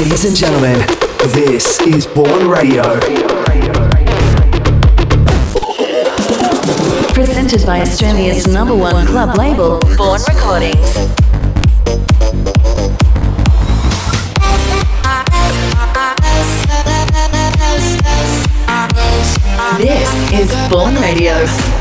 Ladies and gentlemen, this is Bourne Radio. Presented by Australia's number one club label, Bourne Recordings. This is Bourne Radio.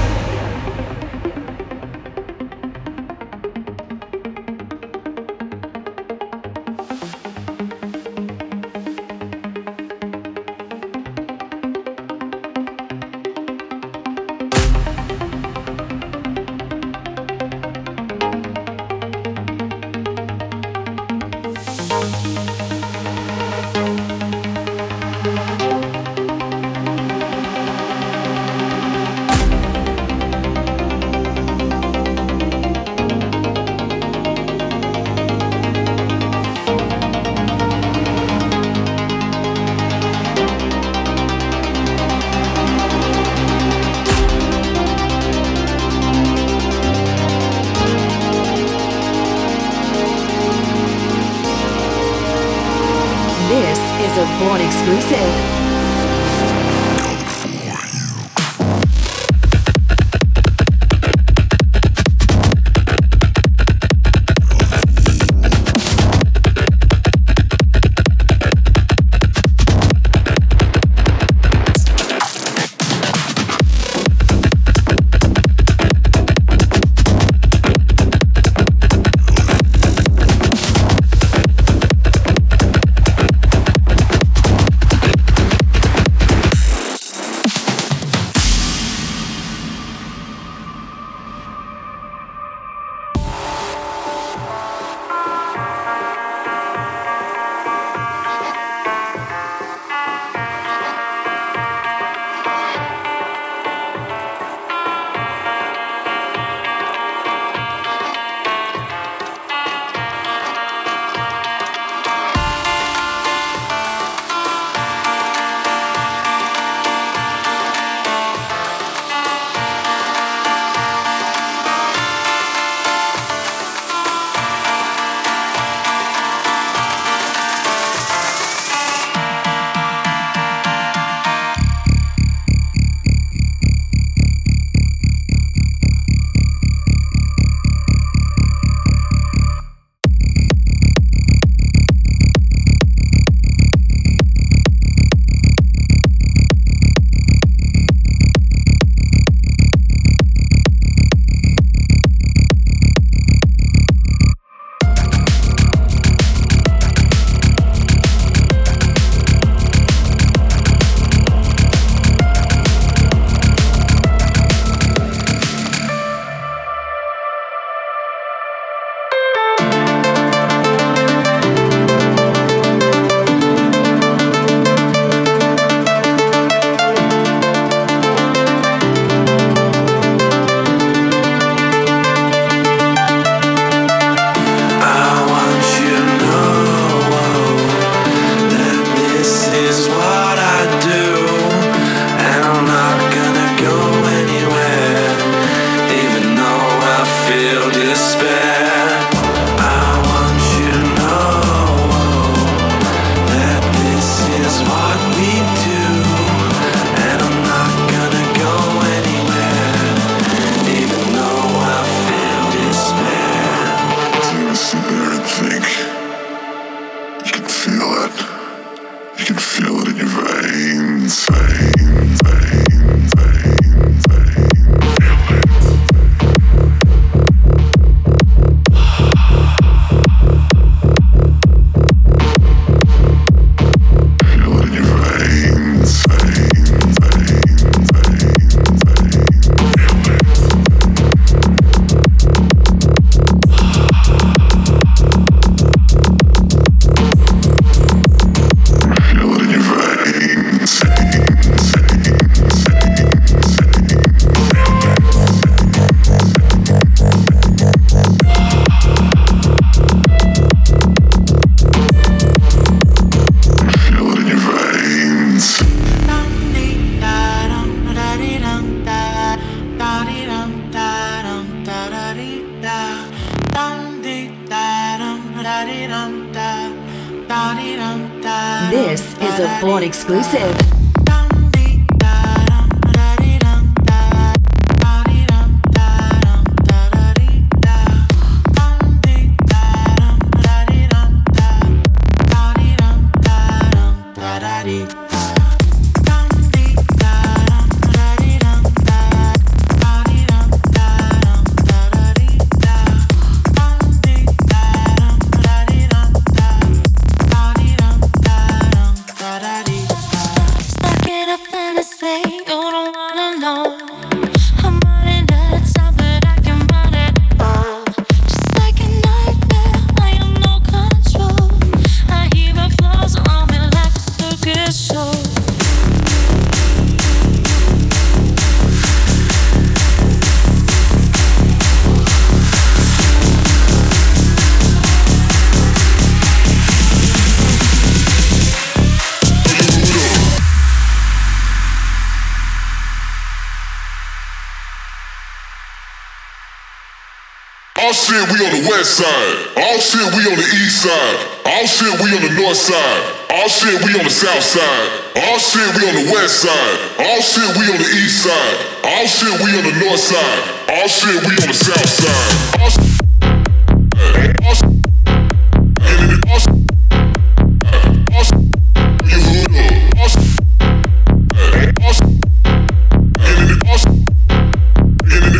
West side. All shit, we on the east side. All shit, we on the north side. All shit, we on the south side. All shit, we on the west side. All shit, we on the east side. All shit, we on the north side. All shit, we on the south side. All shit,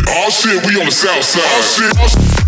all shit, we on the south side. All shit, all shit.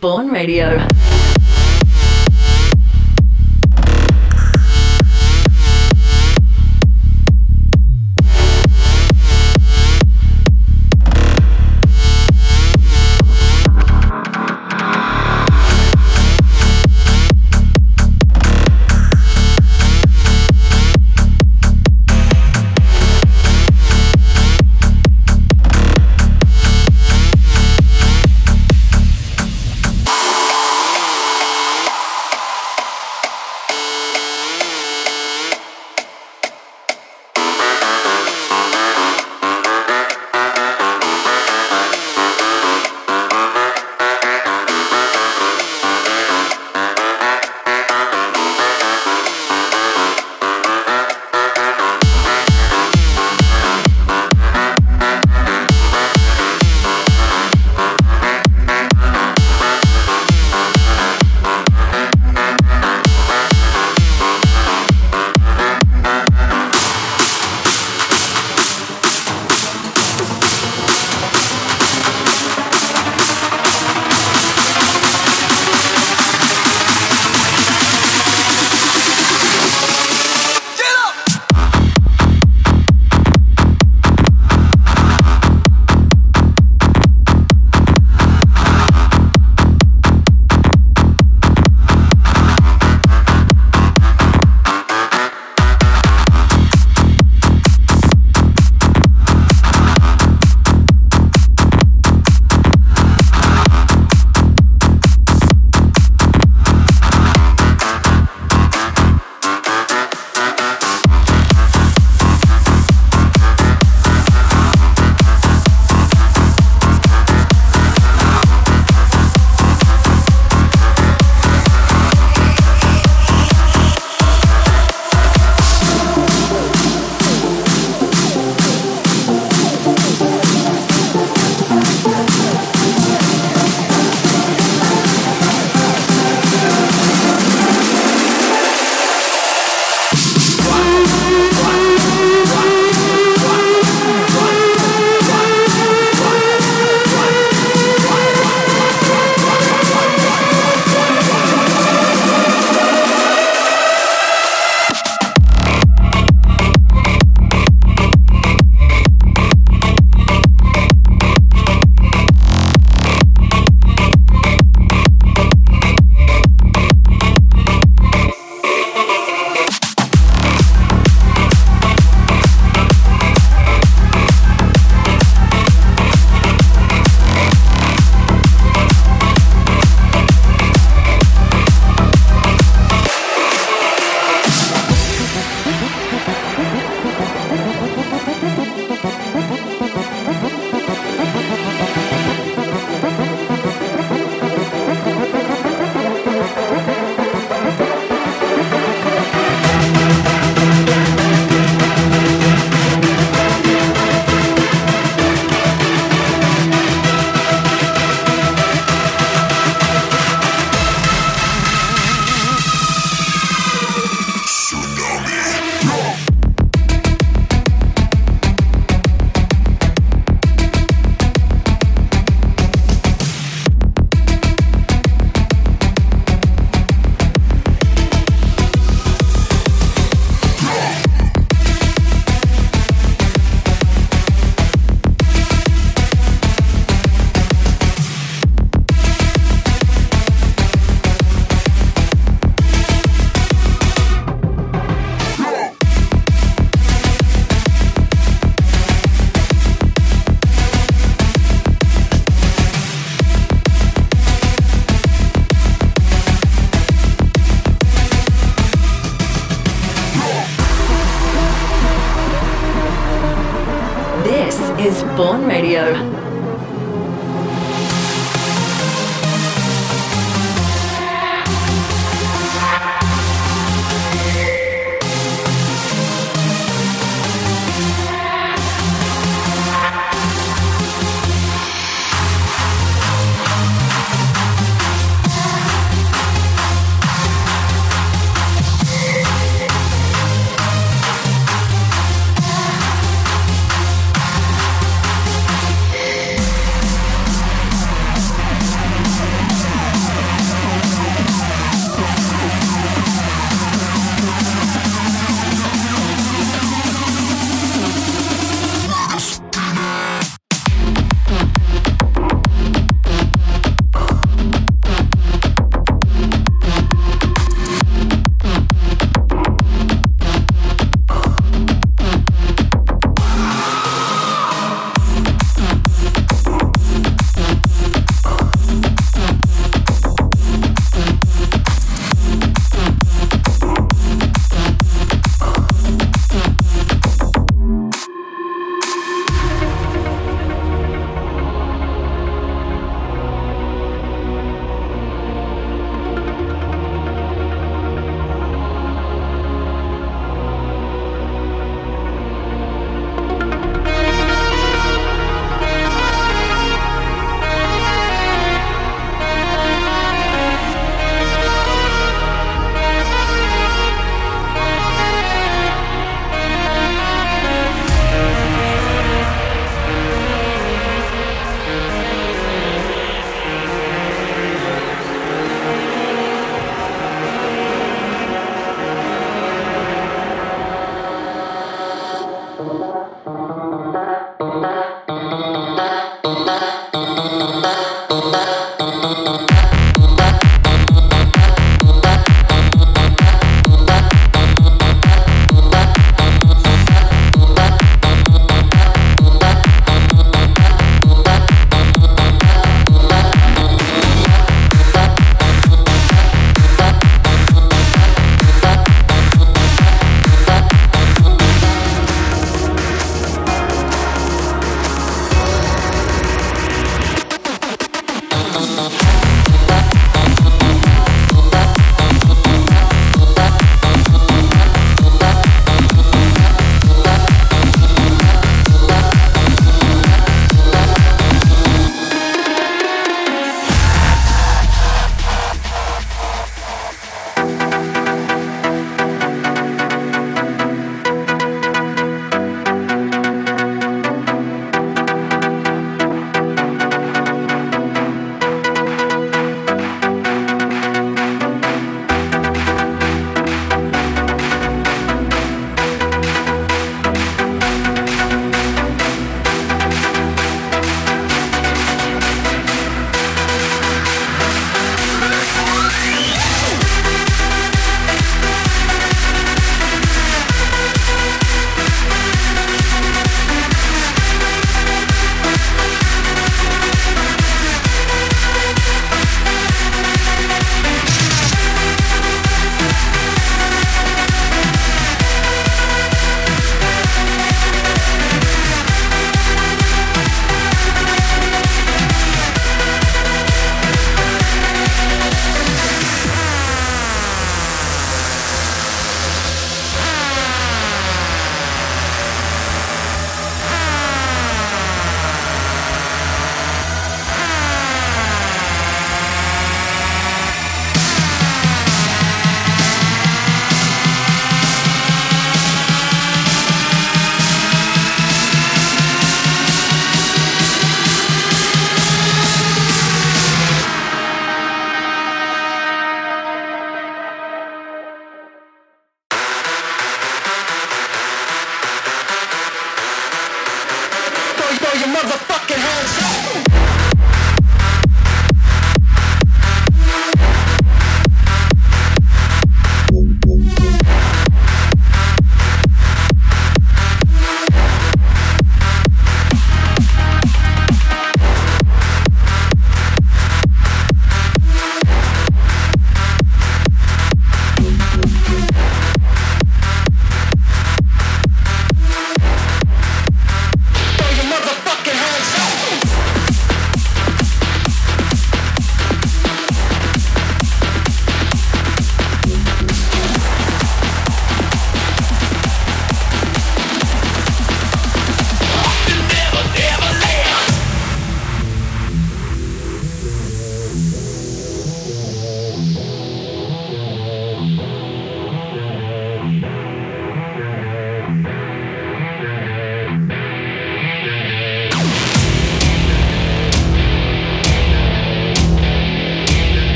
Bourne Radio.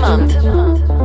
Mund.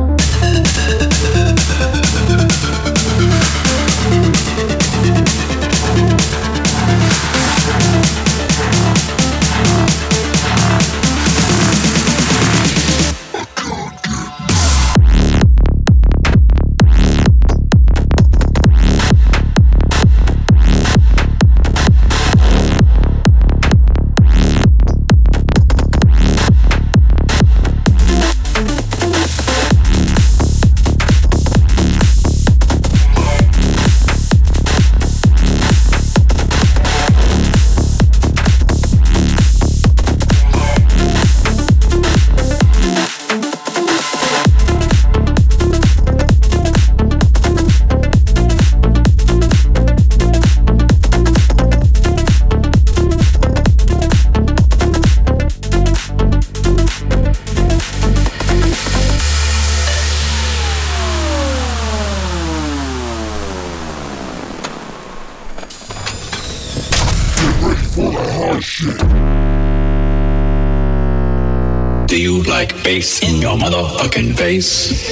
Face in your motherfucking face.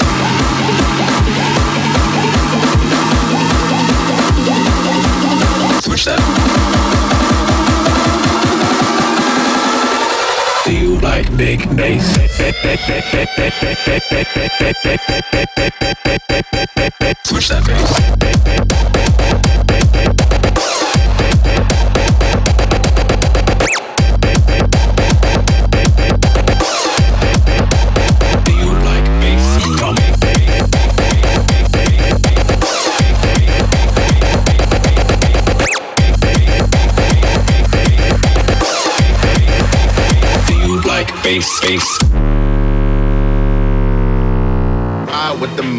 Switch that. Do you like big bass? Switch that bass.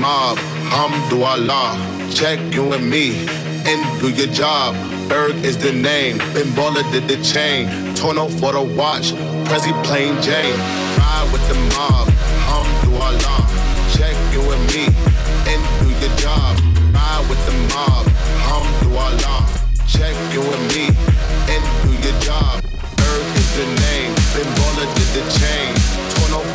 Mob, Allah. Check you and me, and do your job. Ferg is the name, Baller did the chain. Torno for the watch, Prezi plain Jane. Ride with the mob, Allah. Check you and me, and do your job. Ride with the mob, Allah. Check you and me, and do your job. Ferg is the name. Baller did the chain. Torn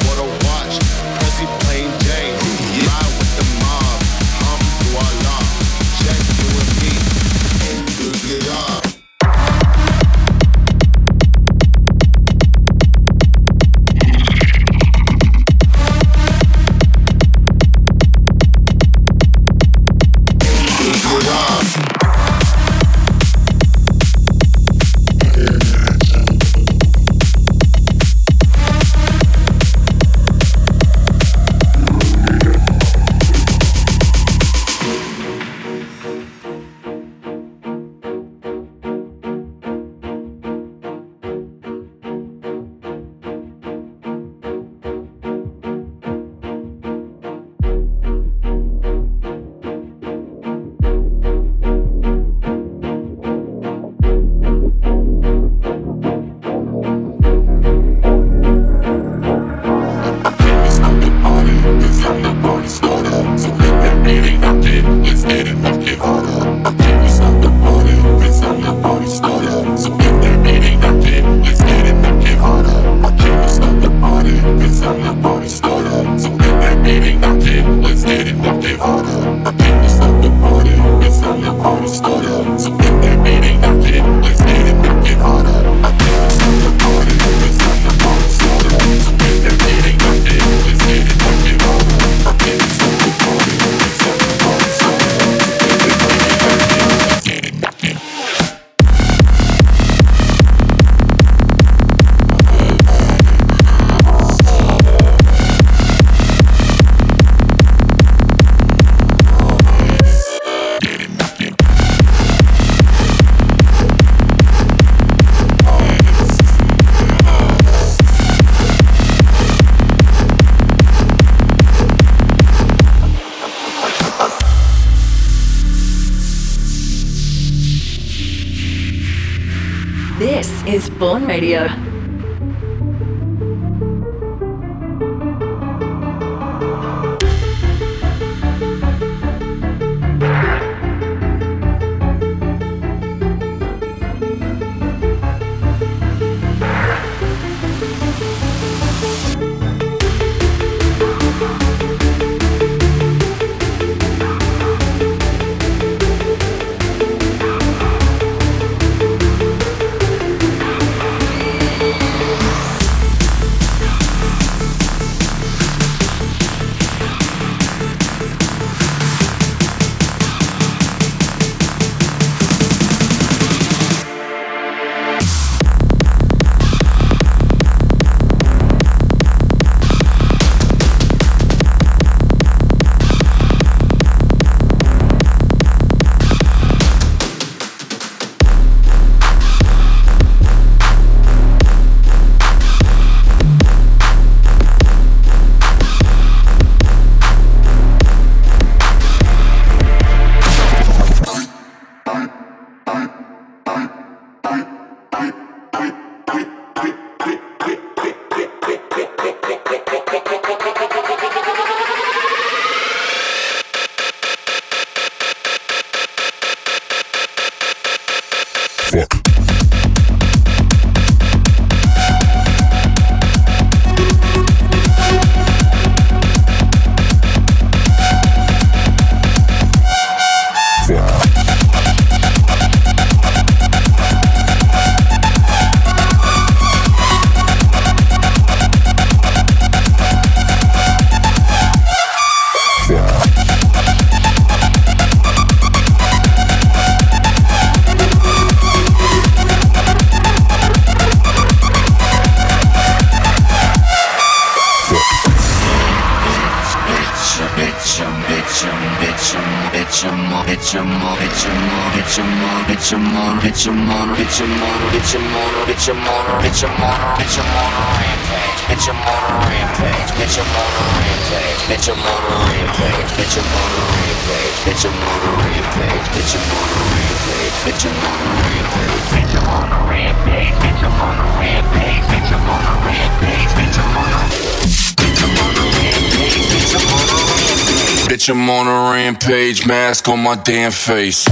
I'm on a rampage, mask on my damn face.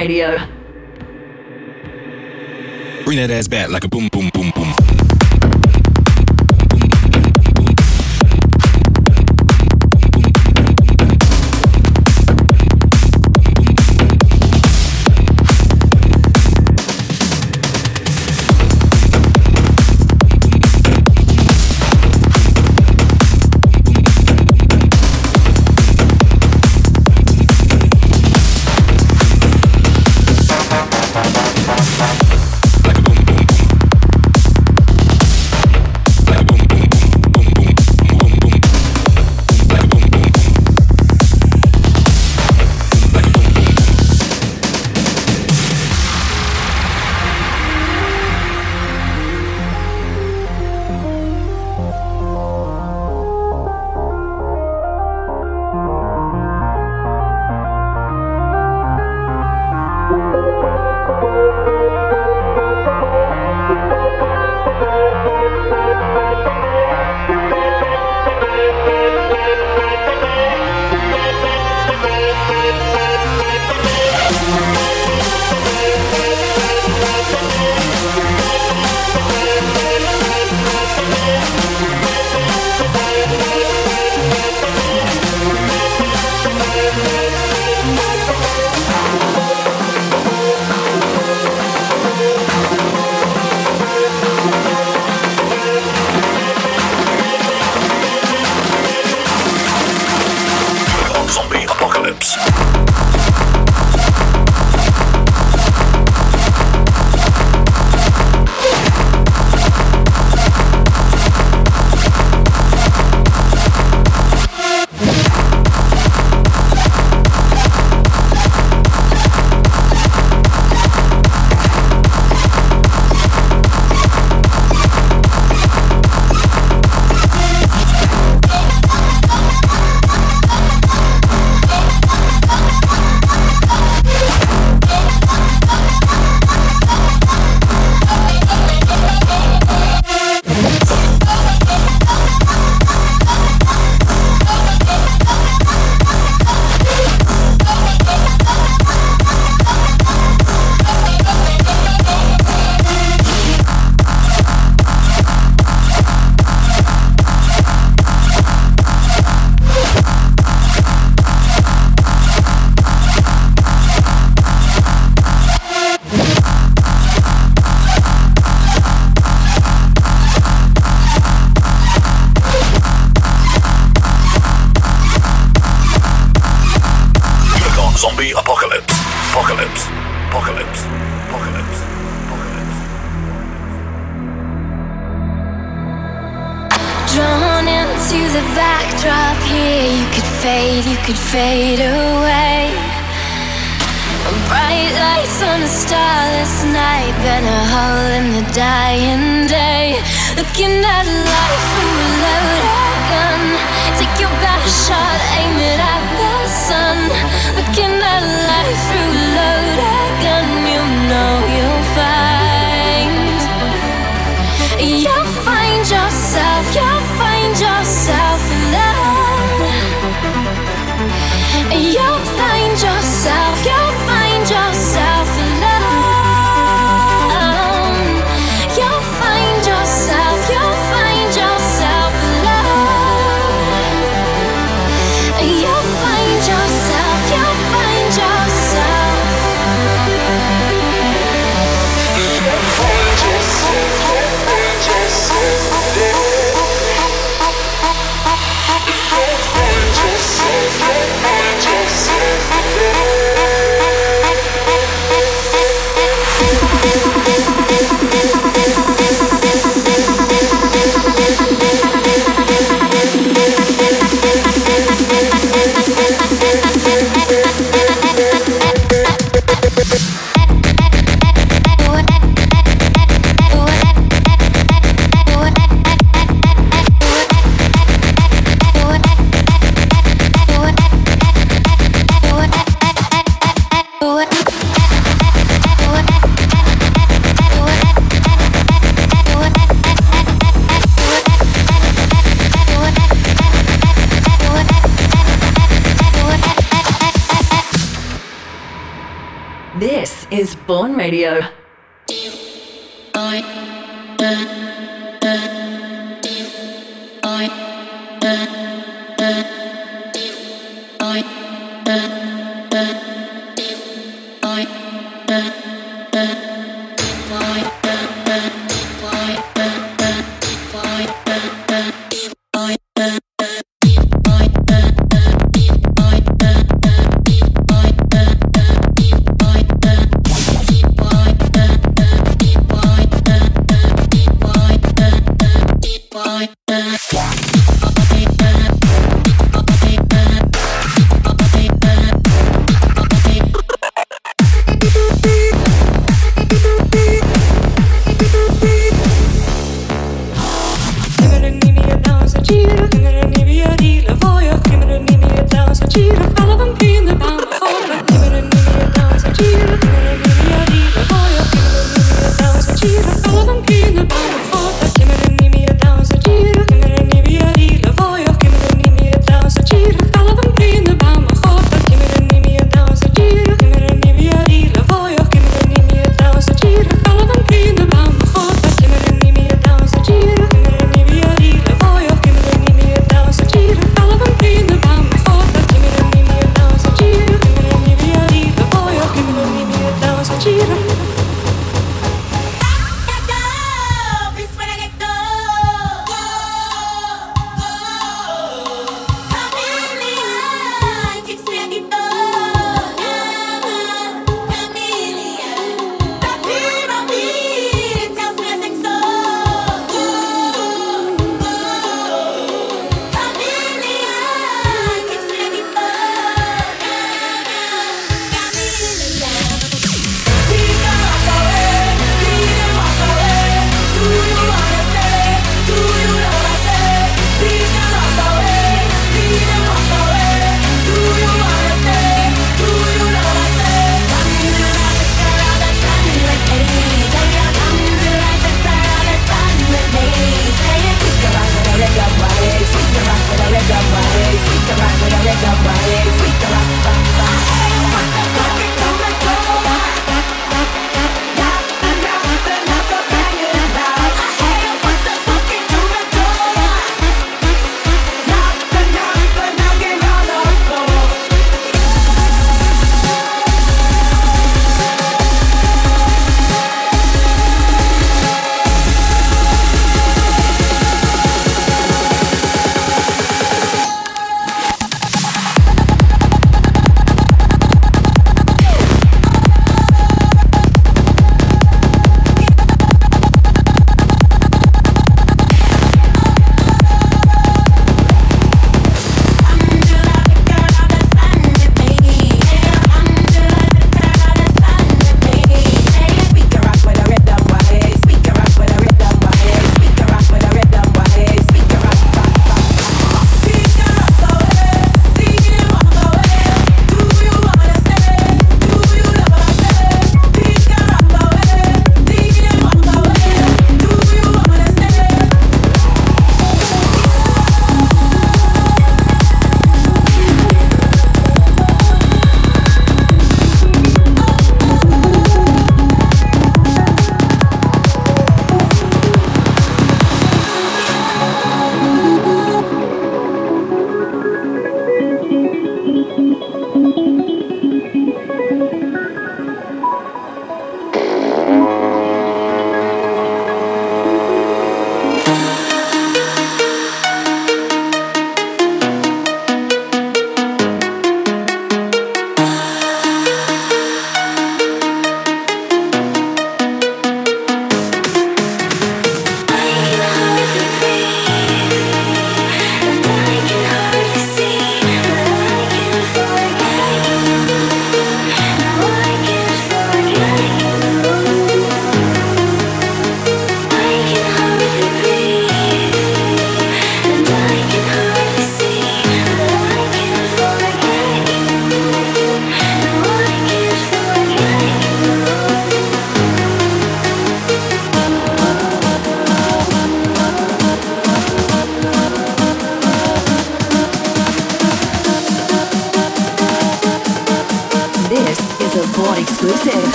Radio. Bring that ass back like a boom. Radio.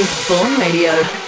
Is Bourne Radio.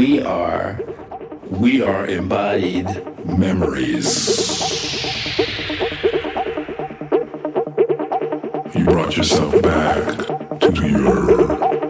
we are we are embodied memories. You brought yourself back to your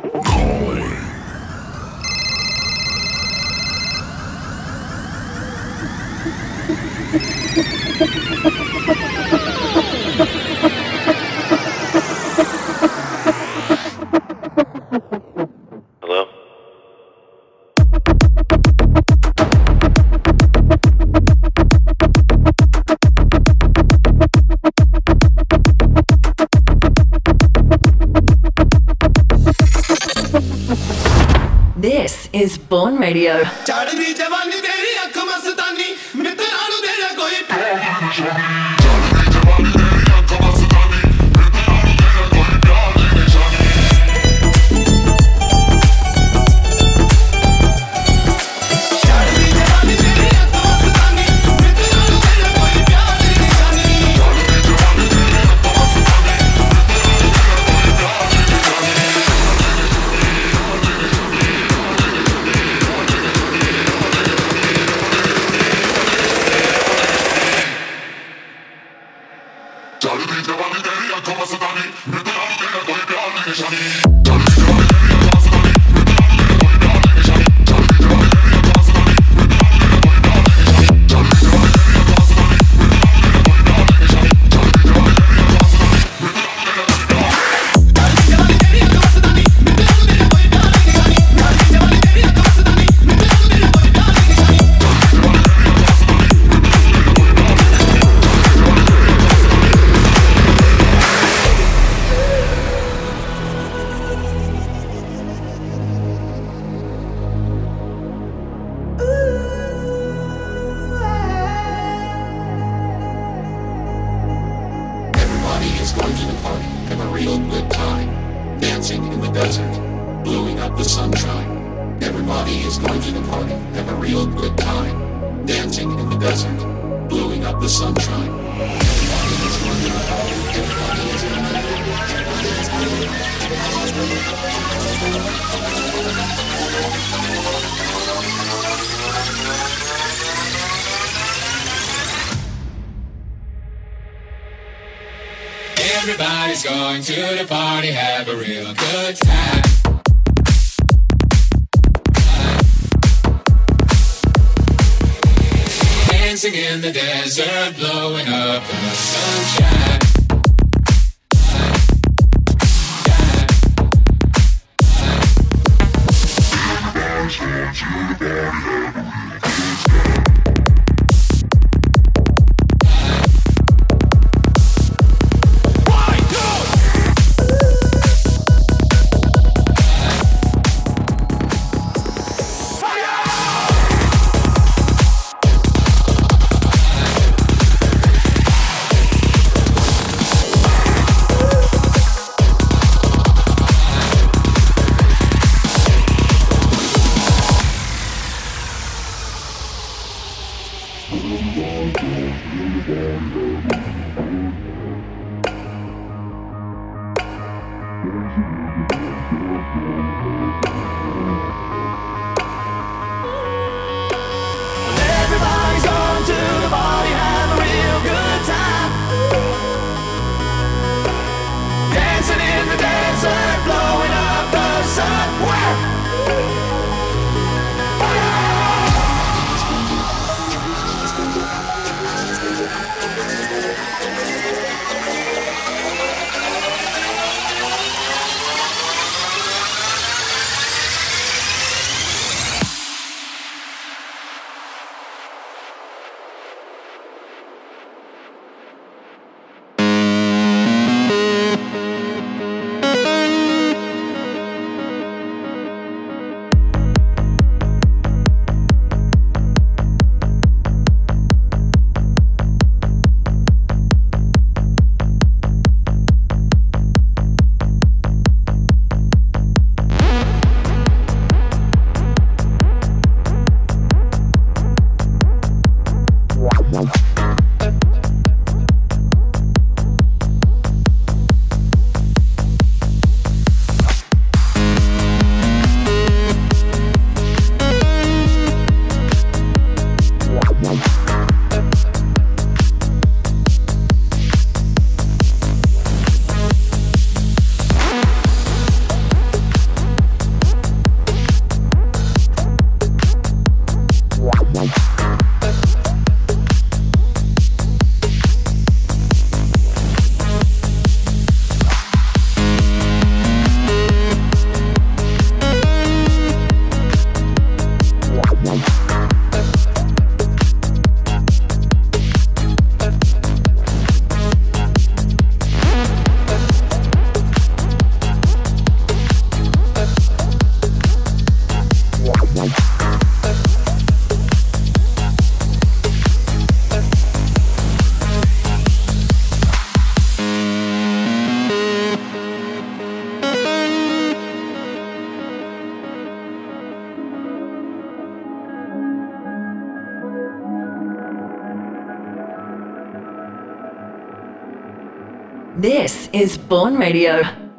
This is Bourne Radio.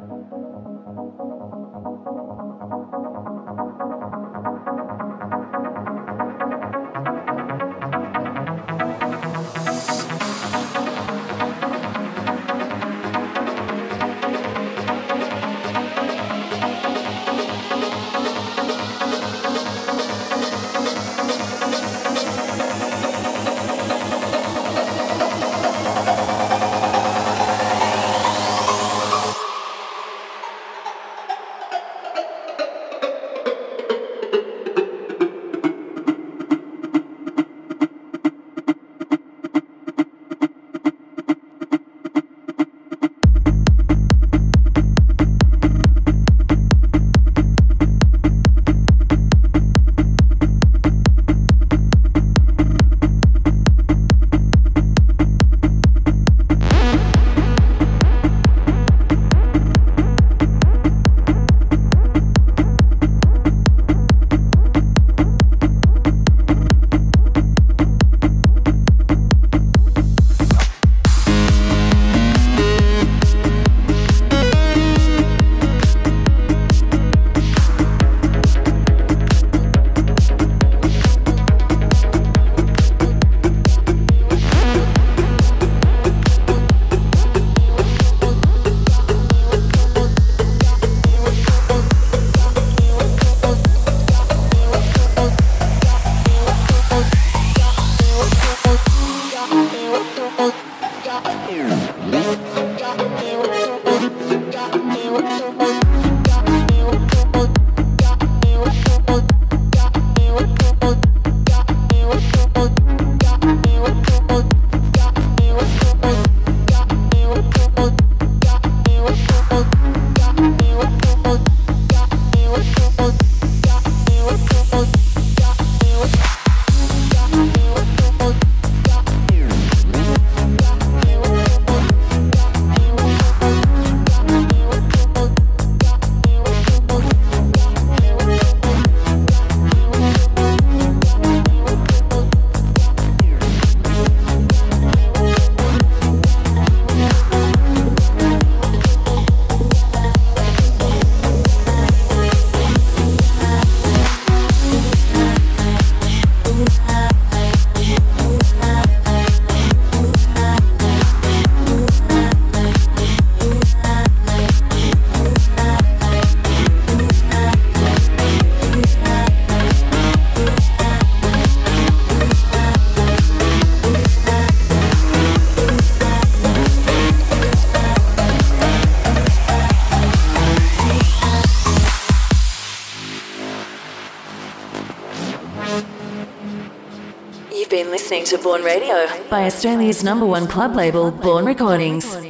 Listening to Bourne Radio by Australia's number one club label, Bourne Recordings.